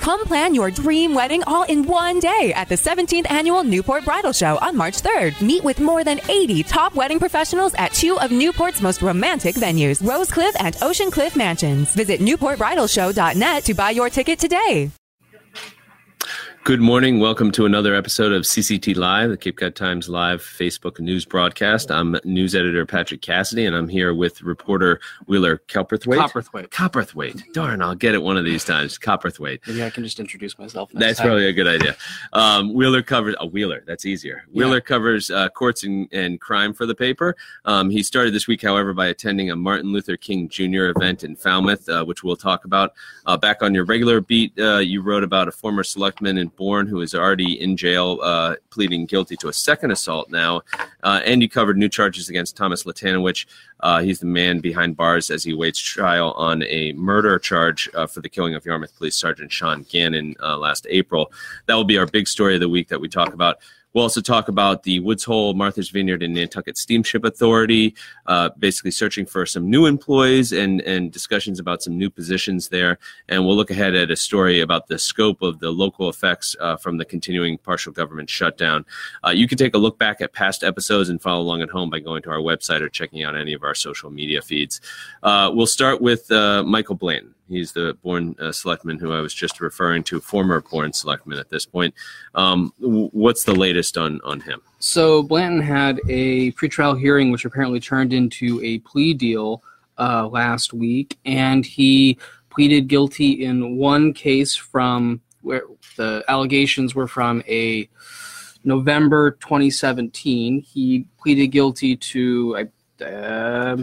Come plan your dream wedding all in one day at the 17th Annual Newport Bridal Show on March 3rd. Meet with more than 80 top wedding professionals at two of Newport's most romantic venues, Rose Cliff and Ocean Cliff Mansions. Visit NewportBridalShow.net to buy your ticket today. Good morning. Welcome to another episode of CCT Live, the Cape Cod Times Live Facebook news broadcast. I'm news editor Patrick Cassidy, and I'm here with reporter Wheeler Cowperthwaite. Cowperthwaite. Cowperthwaite. Darn, I'll get it one of these times. Cowperthwaite. Maybe I can just introduce myself. That's time. probably a good idea. Um, Wheeler covers a oh, Wheeler. That's easier. Wheeler yeah. covers uh, courts and, and, crime for the paper. Um, he started this week, however, by attending a Martin Luther King Jr. event in Falmouth, uh, which we'll talk about. Uh, back on your regular beat, uh, you wrote about a former selectman in Bourne, who is already in jail, uh, pleading guilty to a second assault now. Uh, and you covered new charges against Thomas Latanowich. Uh, he's the man behind bars as he waits trial on a murder charge uh, for the killing of Yarmouth Police Sergeant Sean Gannon uh, last April. That will be our big story of the week that we talk about. We'll also talk about the Woods Hole, Martha's Vineyard, and Nantucket Steamship Authority, uh, basically searching for some new employees and, and discussions about some new positions there. And we'll look ahead at a story about the scope of the local effects uh, from the continuing partial government shutdown. Uh, you can take a look back at past episodes and follow along at home by going to our website or checking out any of our social media feeds. Uh, we'll start with uh, Michael Blanton. He's the Bourne uh, selectman who I was just referring to, former Bourne selectman at this point. Um, what's the latest on, on him? So Blanton had a pretrial hearing, which apparently turned into a plea deal uh, last week, and he pleaded guilty in one case from where the allegations were from a November 2017. He pleaded guilty to. Uh,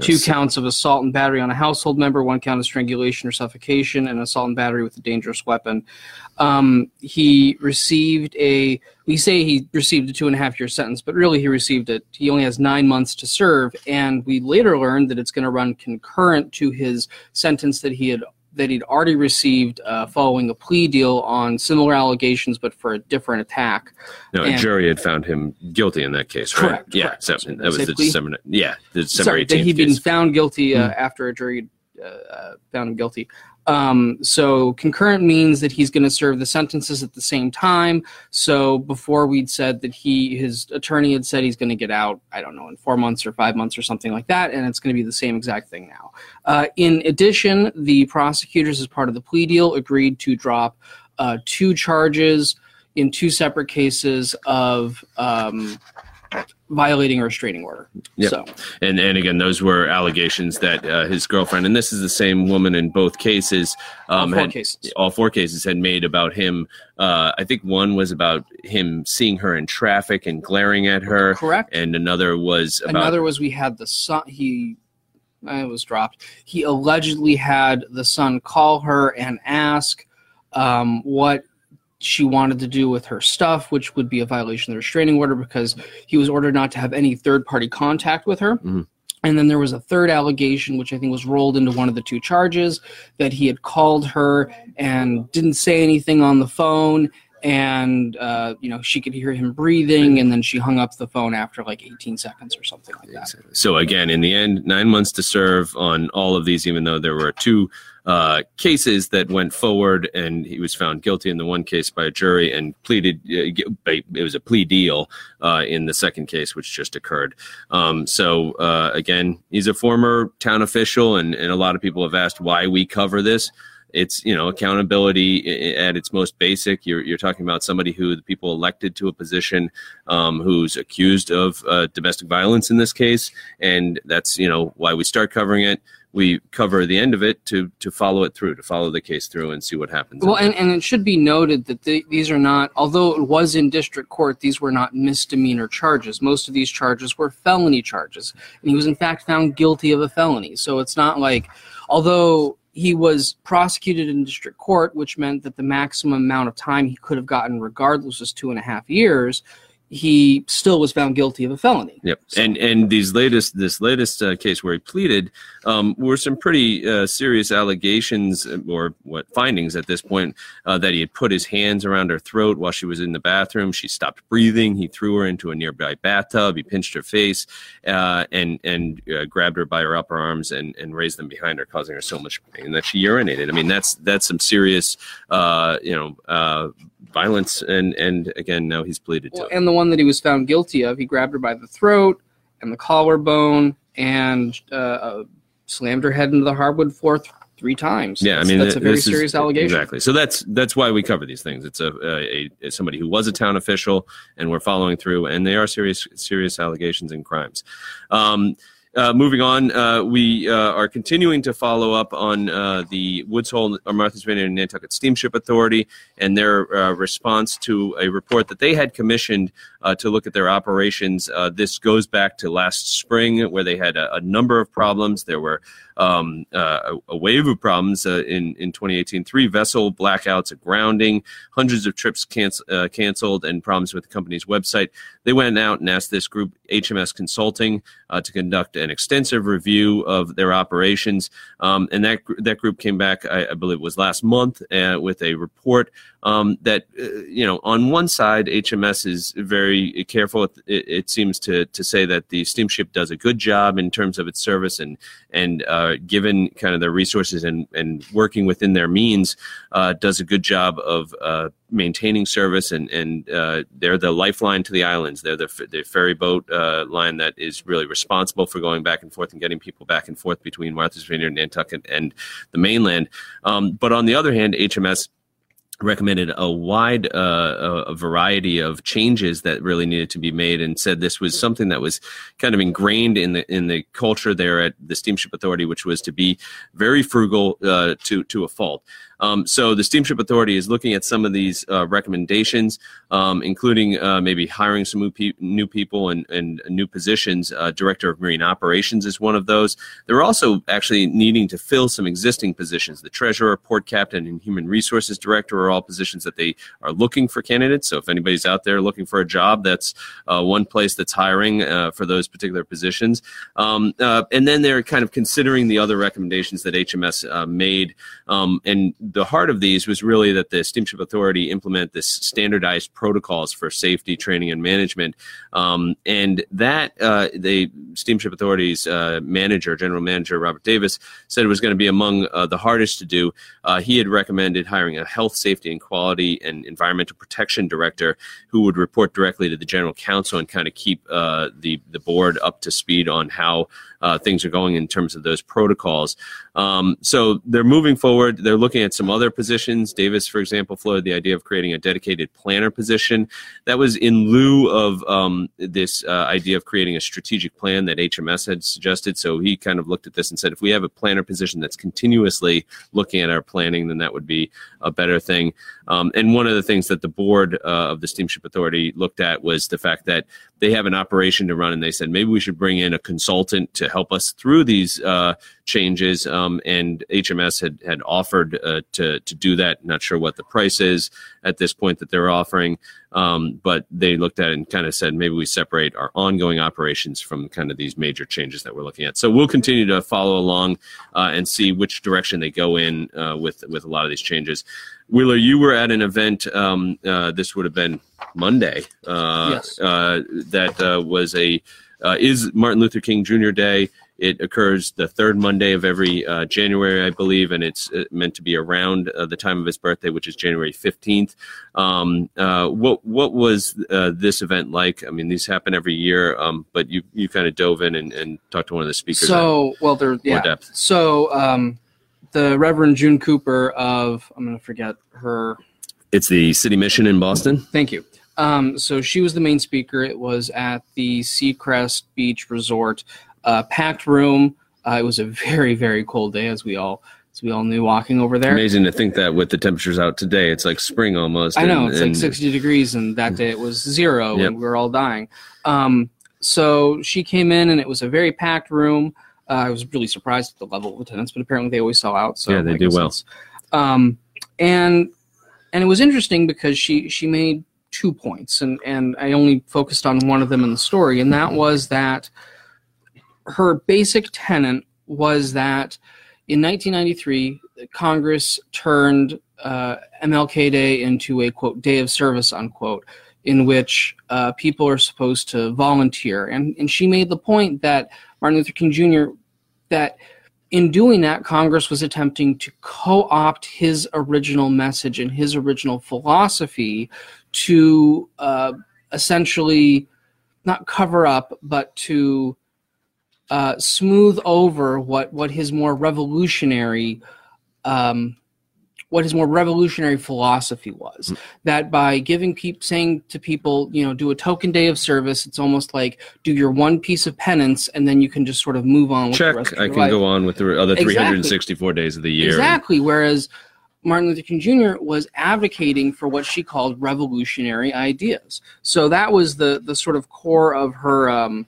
Two counts of assault and battery on a household member, one count of strangulation or suffocation, and assault and battery with a dangerous weapon. Um, he received a, we say he received a two and a half year sentence, but really he received it. He only has nine months to serve, and we later learned that it's going to run concurrent to his sentence that he had that he'd already received uh, following a plea deal on similar allegations, but for a different attack. No, and, a jury had found him guilty in that case, right? Correct. Yeah, correct. So, that was the? December. Yeah, the December Sorry, 18th. That he'd been found guilty uh, mm. after a jury uh, uh, found him guilty. Um, so concurrent means that he's going to serve the sentences at the same time. So before we'd said that he, his attorney had said he's going to get out, I don't know, in four months or five months or something like that, and it's going to be the same exact thing now. Uh, in addition, the prosecutors, as part of the plea deal, agreed to drop uh, two charges in two separate cases of um, violating a restraining order. Yep. So, and and again, those were allegations that uh, his girlfriend, and this is the same woman in both cases. Um, all four had, cases. All four cases had made about him. Uh, I think one was about him seeing her in traffic and glaring at her. Correct. And another was about, another was we had the son. He. It was dropped. He allegedly had the son call her and ask um, what she wanted to do with her stuff, which would be a violation of the restraining order because he was ordered not to have any third party contact with her. Mm-hmm. And then there was a third allegation, which I think was rolled into one of the two charges, that he had called her and didn't say anything on the phone. And, uh, you know, she could hear him breathing, and then she hung up the phone after like 18 seconds or something like that. So, again, in the end, nine months to serve on all of these, even though there were two uh, cases that went forward, and he was found guilty in the one case by a jury and pleaded. Uh, it was a plea deal uh, in the second case, which just occurred. Um, so uh, again, he's a former town official, and, and a lot of people have asked why we cover this it's you know accountability at its most basic. You're you're talking about somebody who the people elected to a position, um, who's accused of uh, domestic violence in this case, and that's you know why we start covering it we cover the end of it to to follow it through, to follow the case through and see what happens. Well, and, and it should be noted that the, these are not, although it was in district court, these were not misdemeanor charges. Most of these charges were felony charges, and he was in fact found guilty of a felony. So it's not like, although he was prosecuted in district court, which meant that the maximum amount of time he could have gotten, regardless, was two and a half years. He still was found guilty of a felony. Yep. And and these latest this latest uh, case where he pleaded um, were some pretty uh, serious allegations uh, or what findings at this point uh, that he had put his hands around her throat while she was in the bathroom. She stopped breathing. He threw her into a nearby bathtub. He pinched her face uh, and and uh, grabbed her by her upper arms and, and raised them behind her, causing her so much pain that she urinated. I mean, that's that's some serious you know violence. And and again, now he's pleaded Well, to. and the one that he was found guilty of, he grabbed her by the throat and the collarbone and uh, uh, slammed her head into the hardwood floor th- three times. Yeah, I That's- mean that's a very this is- serious allegation. Exactly. So that's that's why we cover these things. It's a, a, a somebody who was a town official, and we're following through, and they are serious serious allegations and crimes. Um, uh, moving on, uh, we uh, are continuing to follow up on uh, the Woods Hole or Martha's Vineyard and Nantucket Steamship Authority and their uh, response to a report that they had commissioned uh, to look at their operations. Uh, this goes back to last spring, where they had a, a number of problems. There were um, uh, a, a wave of problems uh, in in 2018. Three vessel blackouts, a grounding, hundreds of trips canc- uh, canceled, and problems with the company's website. They went out and asked this group, HMS Consulting, uh, to conduct an extensive review of their operations. Um, and that that group came back, I, I believe, it was last month, uh, with a report um, that uh, you know on one side HMS is very careful. It, it seems to to say that the steamship does a good job in terms of its service and and uh, given kind of their resources and and working within their means, uh, does a good job of uh, maintaining service and and uh, they're the lifeline to the islands. They're the the ferry boat uh, line that is really responsible for going back and forth and getting people back and forth between Martha's Vineyard, Nantucket, and the mainland. Um, but on the other hand, HMS recommended a wide uh, a variety of changes that really needed to be made and said this was something that was kind of ingrained in the in the culture there at the steamship authority which was to be very frugal uh, to to a fault um, so the steamship authority is looking at some of these uh, recommendations um, including uh, maybe hiring some new, pe- new people and, and new positions uh, director of marine operations is one of those they're also actually needing to fill some existing positions the treasurer port captain and human resources director are all positions that they are looking for candidates. So if anybody's out there looking for a job, that's uh, one place that's hiring uh, for those particular positions. Um, uh, and then they're kind of considering the other recommendations that HMS made. Um, and the heart of these was really that the Steamship Authority implement this standardized protocols for safety training and management. Um, and that uh, the Steamship Authority's uh, manager, general manager Robert Davis, said it was going to be among uh, the hardest to do. Uh, he had recommended hiring a health, safety, and quality and environmental protection director who would report directly to the general counsel and kind of keep uh, the the board up to speed on how uh, things are going in terms of those protocols. Um, so they're moving forward. They're looking at some other positions. Davis, for example, floated the idea of creating a dedicated planner position. That was in lieu of um, this uh, idea of creating a strategic plan that HMS had suggested. So he kind of looked at this and said, if we have a planner position that's continuously looking at our planning, then that would be a better thing. Um, and one of the things that the board uh, of the Steamship Authority looked at was the fact that they have an operation to run, and they said maybe we should bring in a consultant to help us through these uh, changes. Um, and HMS had had offered uh, to to do that. Not sure what the price is at this point that they're offering, um, but they looked at it and kind of said maybe we separate our ongoing operations from kind of these major changes that we're looking at. So we'll continue to follow along uh, and see which direction they go in uh, with with a lot of these changes. Wheeler, you were at an event. Um, uh, this would have been Monday. Uh, Yes. uh, that uh, was a uh, is Martin Luther King Jr. Day. It occurs the third Monday of every uh, January, I believe, and it's meant to be around uh, the time of his birthday, which is January fifteenth. Um, uh, what what was uh, this event like? I mean, these happen every year, um, but you you kind of dove in and, and talked to one of the speakers. So, well, there, yeah. depth. So, um, the Reverend June Cooper of, I'm going to forget her it's the City Mission in Boston. Thank you. Um, so she was the main speaker. It was at the Seacrest Beach Resort, uh, packed room. Uh, it was a very very cold day, as we all as we all knew walking over there. Amazing to think that with the temperatures out today, it's like spring almost. I know and- it's like 60 degrees, and that day it was zero, Yep. and we were all dying. Um, so she came in, and it was a very packed room. Uh, I was really surprised at the level of attendance, but apparently they always sell out. So Yeah, they do well. Um, and and it was interesting because she she made two points, and and I only focused on one of them in the story, and that was that her basic tenet was that in 1993 Congress turned uh, MLK Day into a quote day of service unquote, in which uh, people are supposed to volunteer, and and she made the point that Martin Luther King Jr. that in doing that, Congress was attempting to co opt his original message and his original philosophy to uh, essentially not cover up, but to uh, smooth over what, what his more revolutionary. Um, what his more revolutionary philosophy was that by giving people saying to people you know do a token day of service it's almost like do your one piece of penance and then you can just sort of move on with the rest Check. I can life. go on with the other Exactly. 364 days of the year. Exactly. Whereas Martin Luther King Jr. was advocating for what she called revolutionary ideas. So that was the the sort of core of her. Um,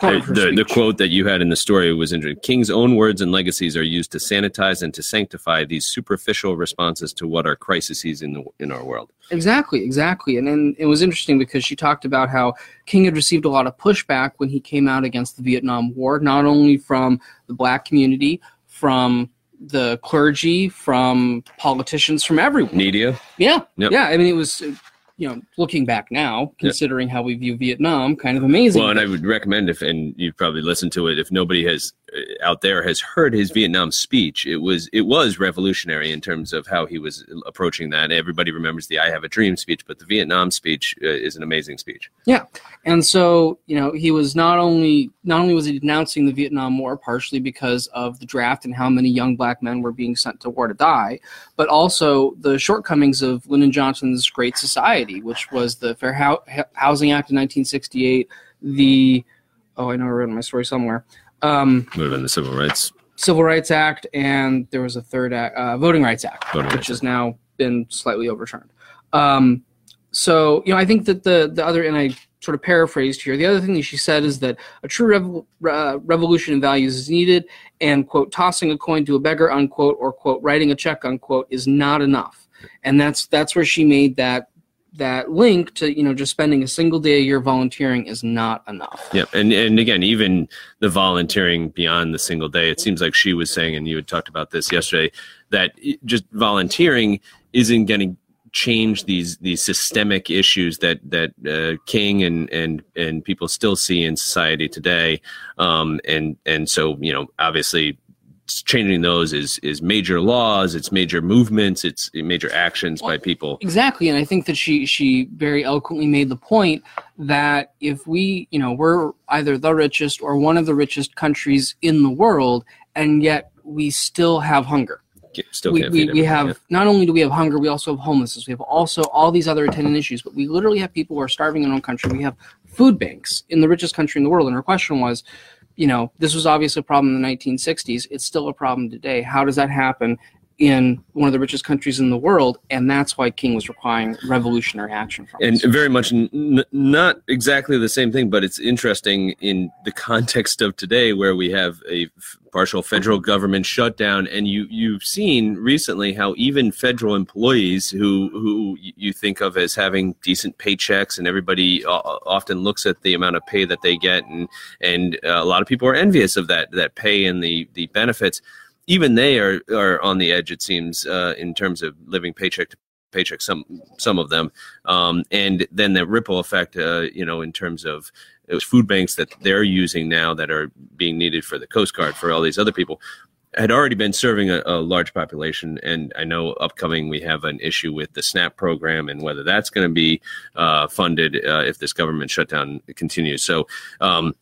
The, the, the quote that you had in the story was interesting. King's own words and legacies are used to sanitize and to sanctify these superficial responses to what are crises in the in our world. Exactly, exactly. And then it was interesting because she talked about how King had received a lot of pushback when he came out against the Vietnam War, not only from the black community, from the clergy, from politicians, from everyone. Media. Yeah, Yep. yeah. I mean, it was, you know, looking back now, considering how we view Vietnam, kind of amazing. Well, and I would recommend if, and you've probably listened to it, if nobody has out there has heard his Vietnam speech, it was it was revolutionary in terms of how he was approaching that. Everybody remembers the "I Have a Dream" speech, but the Vietnam speech uh, is an amazing speech. Yeah, and so you know he was not only not only was he denouncing the Vietnam War partially because of the draft and how many young black men were being sent to war to die, but also the shortcomings of Lyndon Johnson's Great Society, which was the Fair Hou- Housing Act in 1968, the oh I know I read my story somewhere. Um, Would have been the Civil Rights. Civil Rights Act, and there was a third act, uh, Voting Rights Act, Voting which Rights has now been slightly overturned. Um, so, you know, I think that the the other, and I sort of paraphrased here, the other thing that she said is that a true uh, revolution in values is needed, and quote, tossing a coin to a beggar, unquote, or quote, writing a check, unquote, is not enough. And that's that's where she made that that link to you know just spending a single day a year volunteering is not enough. Yep, and and again, even the volunteering beyond the single day, it seems like she was saying, and you had talked about this yesterday, that just volunteering isn't going to change these these systemic issues that that uh, King and and and people still see in society today, um, and and so you know obviously changing those is is major laws, it's major movements, it's eh, major actions by people. Exactly, and I think that she she very eloquently made the point that if we, you know, we're either the richest or one of the richest countries in the world, and yet we still have hunger. Still we, we, we have not only do we have hunger, we also have homelessness. We have also all these other attendant issues, but we literally have people who are starving in our own country. We have food banks in the richest country in the world. And her question was, you know, this was obviously a problem in the 1960s. It's still a problem today. How does that happen in one of the richest countries in the world? And that's why King was requiring revolutionary action from and us. very much n- not exactly the same thing, but it's interesting in the context of today, where we have a f- partial federal government shutdown, and you you've seen recently how even federal employees who who you think of as having decent paychecks, and everybody o- often looks at the amount of pay that they get, and and uh, a lot of people are envious of that that pay and the the benefits. Even they are are on the edge, it seems, uh, in terms of living paycheck to paycheck some some of them. Um, and then the ripple effect uh, you know in terms of those food banks that they're using now that are being needed for the coast guard for all these other people had already been serving a, a large population. And i know upcoming we have an issue with the snap program and whether that's going to be uh, funded uh, if this government shutdown continues. So um,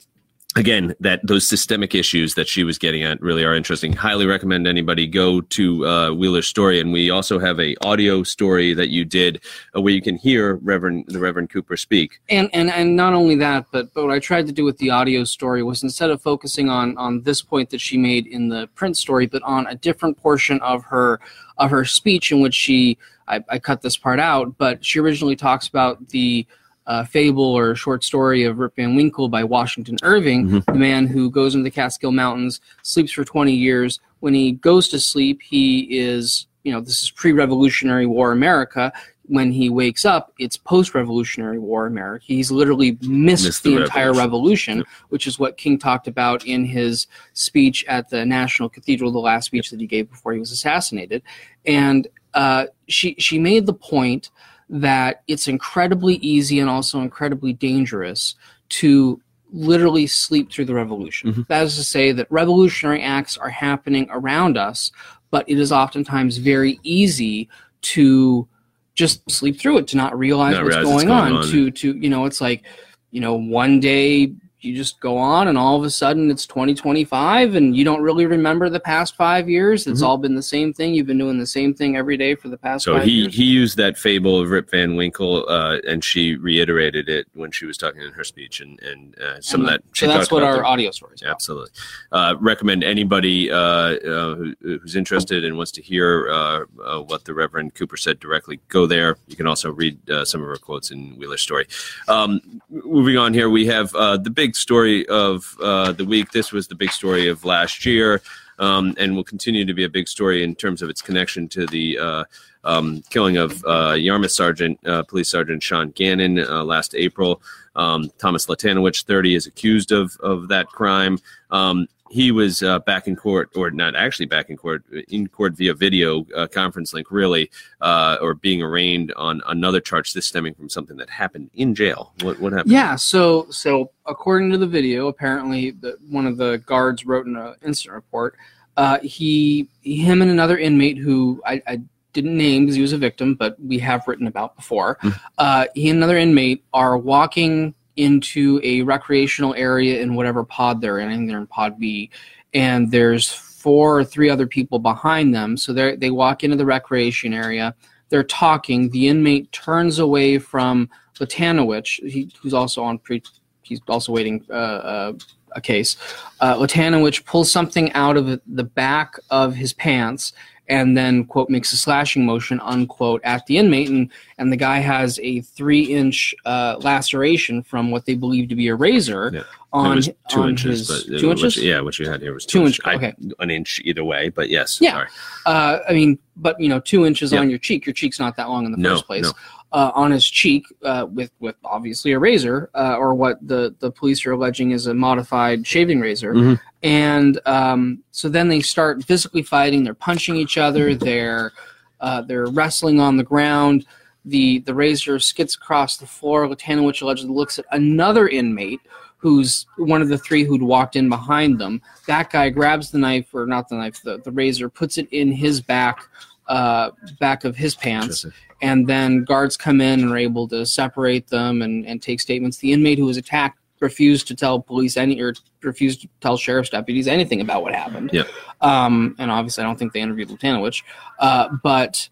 again that those systemic issues that she was getting at really are interesting. Highly recommend anybody go to uh, wheeler's story. And we also have a audio story that you did uh, where you can hear reverend the reverend cooper speak. And and and not only that but but what i tried to do with the audio story was instead of focusing on on this point that she made in the print story but on a different portion of her of her speech in which she i, I cut this part out but she originally talks about the uh, fable or short story of Rip Van Winkle by Washington Irving, Mhm. the man who goes into the Catskill Mountains, sleeps for 20 years. When he goes to sleep, he is, you know, this is pre Revolutionary War America. When he wakes up, it's post Revolutionary War America. He's literally missed, Missed the, the entire revolution. revolution, which is what King talked about in his speech at the National Cathedral, the last speech that he gave before he was assassinated. And uh, she she made the point that it's incredibly easy and also incredibly dangerous to literally sleep through the revolution. Mhm. That is to say that revolutionary acts are happening around us, but it is oftentimes very easy to just sleep through it, to not realize Not what's realize going, going on, on. to to you know, it's like you know, one day you just go on and all of a sudden it's 2025 and you don't really remember the past five years. It's Mhm. all been the same thing. You've been doing the same thing every day for the past So five he years. he used that fable of Rip Van Winkle, uh, and she reiterated it when she was talking in her speech, and and uh, some And of that. She so that's what our audio stories. Absolutely. Uh, recommend anybody uh, uh, who, who's interested and wants to hear uh, uh, what the Reverend Cooper said directly, go there. You can also read uh, some of her quotes in Wheeler's story. Um, moving on here, we have uh, the big story of uh, the week. This was the big story of last year. Um, and will continue to be a big story in terms of its connection to the uh, um, killing of uh, Yarmouth Sergeant, uh, Police Sergeant Sean Gannon uh, last April. Um, Thomas Latanowich, 30, is accused of of that crime. Um, he was uh, back in court, or not actually back in court, in court via video uh, conference link, really, uh, or being arraigned on another charge. This stemming from something that happened in jail. What what happened? Yeah, so so according to the video, apparently the, one of the guards wrote in an incident report. Uh, he, him, and another inmate who I, I didn't name because he was a victim, but we have written about before. Mhm. Uh, he and another inmate are walking into a recreational area in whatever pod they're in. I think they're in pod B, and there's four or three other people behind them. So they they walk into the recreation area. They're talking. The inmate turns away from Latanowich, who's also on pre, he's also waiting uh, uh, a case. Uh, Latanowich pulls something out of the back of his pants and then quote makes a slashing motion unquote at the inmate and and the guy has a three inch uh, laceration from what they believe to be a razor Yeah. on two on inches, his, but two inches you- yeah, what you had here was Two two, inch- I- okay. an inch either way. But yes, Yeah. sorry. Uh, I mean, but you know, two inches Yeah. on your cheek. Your cheek's not that long in the No, first place. no. Uh, on his cheek, uh, with with obviously a razor, uh, or what the the police are alleging is a modified shaving razor. Mhm. And um, so then they start physically fighting. They're punching each other. They're uh, they're wrestling on the ground. The the razor skids across the floor. Latanowich allegedly looks at another inmate who's one of the three who'd walked in behind them. That guy grabs the knife, or not the knife, the, the razor, puts it in his back, uh, back of his pants, and then guards come in and are able to separate them and, and take statements. The inmate who was attacked refused to tell police any, or refused to tell sheriff's deputies anything about what happened. Yeah. Um, and obviously, I don't think they interviewed Latanowich. Uh, but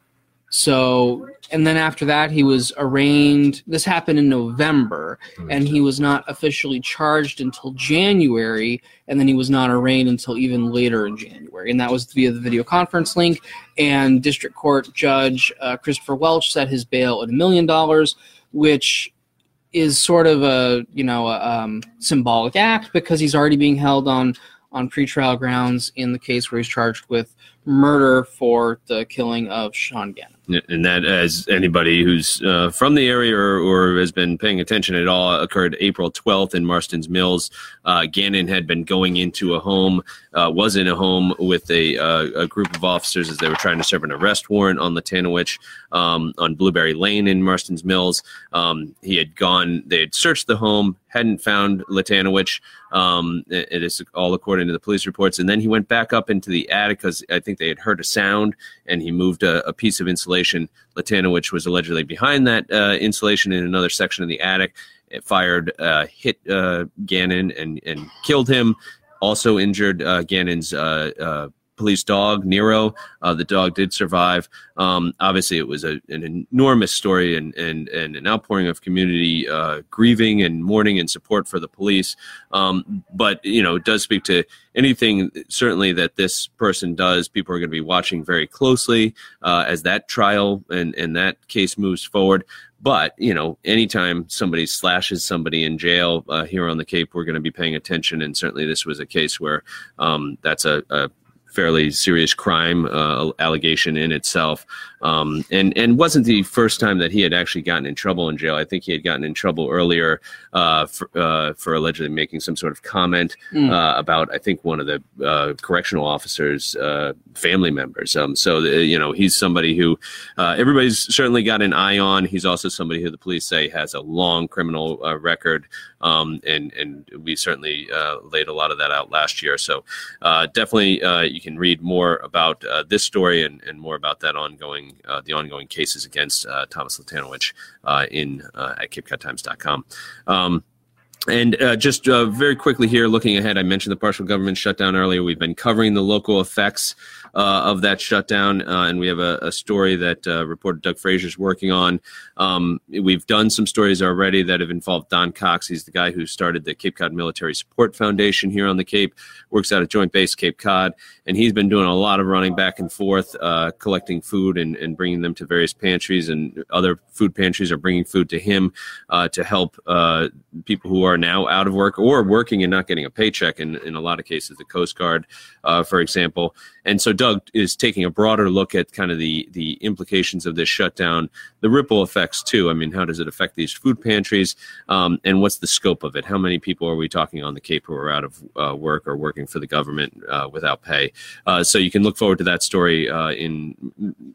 so, and then after that, he was arraigned. This happened in November, and he was not officially charged until January, and then he was not arraigned until even later in January, and that was via the video conference link. And District Court Judge uh, Christopher Welch set his bail at a million dollars, which is sort of a you know a, um, symbolic act because he's already being held on on pretrial grounds in the case where he's charged with murder for the killing of Sean Gannon. And that as anybody who's uh, from the area or, or has been paying attention at all occurred april 12th in marston's mills uh, gannon had been going into a home uh, was in a home with a, uh, a group of officers as they were trying to serve an arrest warrant on latanowich um, on blueberry lane in marston's mills um, he had gone they had searched the home hadn't found latanowich um, it, it is all according to the police reports and then he went back up into the attic because i think they had heard a sound and he moved a, a piece of insulation. Latanowich was allegedly behind that uh, insulation in another section of the attic. It fired, uh, hit uh, Gannon and, and killed him. Also injured uh, Gannon's uh, police dog, Nero. Uh, the dog did survive. Um, obviously, it was a, an enormous story and, and, and an outpouring of community uh, grieving and mourning and support for the police. Um, but, you know, it does speak to anything, certainly, that this person does. People are going to be watching very closely uh, as that trial and, and that case moves forward. But you know, anytime somebody slashes somebody in jail uh, here on the Cape, we're going to be paying attention. And certainly, this was a case where um, that's a, a fairly serious crime uh, allegation in itself, um, and and wasn't the first time that he had actually gotten in trouble in jail. I think he had gotten in trouble earlier uh, for, uh, for allegedly making some sort of comment mm. about I think one of the uh, correctional officers' uh, family members. Um, so the, you know he's somebody who everybody's certainly got an eye on. He's also somebody who the police say has a long criminal record, um, and and we certainly laid a lot of that out last year. So definitely you can read more about uh, this story and, and more about that ongoing uh, the ongoing cases against uh, Thomas Latanowich uh, in uh, at CapeCodTimes.com. Um, and uh, just uh, very quickly here, looking ahead, I mentioned the partial government shutdown earlier. We've been covering the local effects uh, of that shutdown, uh, and we have a, a story that uh, reporter Doug Fraser is working on. Um, we've done some stories already that have involved Don Cox. He's the guy who started the Cape Cod Military Support Foundation here on the Cape, works out of Joint Base Cape Cod, and he's been doing a lot of running back and forth, uh, collecting food and, and bringing them to various pantries, and other food pantries are bringing food to him to help people who are are now out of work or working and not getting a paycheck in, in a lot of cases, the Coast Guard, uh, for example. And so Doug is taking a broader look at kind of the, the implications of this shutdown, the ripple effects too. I mean, how does it affect these food pantries? Um, and what's the scope of it? How many people are we talking on the Cape who are out of uh, work or working for the government uh, without pay? Uh, so you can look forward to that story uh, in,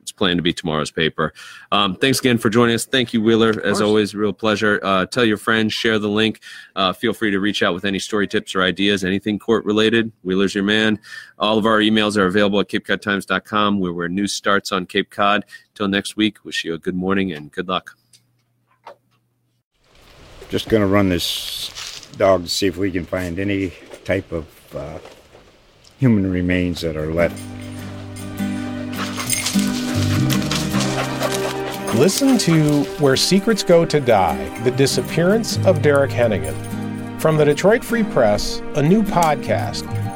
it's planned to be tomorrow's paper. Um, thanks again for joining us. Thank you, Wheeler. As always, real pleasure. Uh, tell your friends, share the link. Uh, feel free to reach out with any story tips or ideas, anything court related. Wheeler's your man. All of our emails are available at CapeCodTimes.com, where, where news starts on Cape Cod. Till next week, wish you a good morning and good luck. Just going to run this dog to see if we can find any type of uh, human remains that are left Listen to Where Secrets Go to Die The Disappearance of Derek Hennigan. From the Detroit Free Press, a new podcast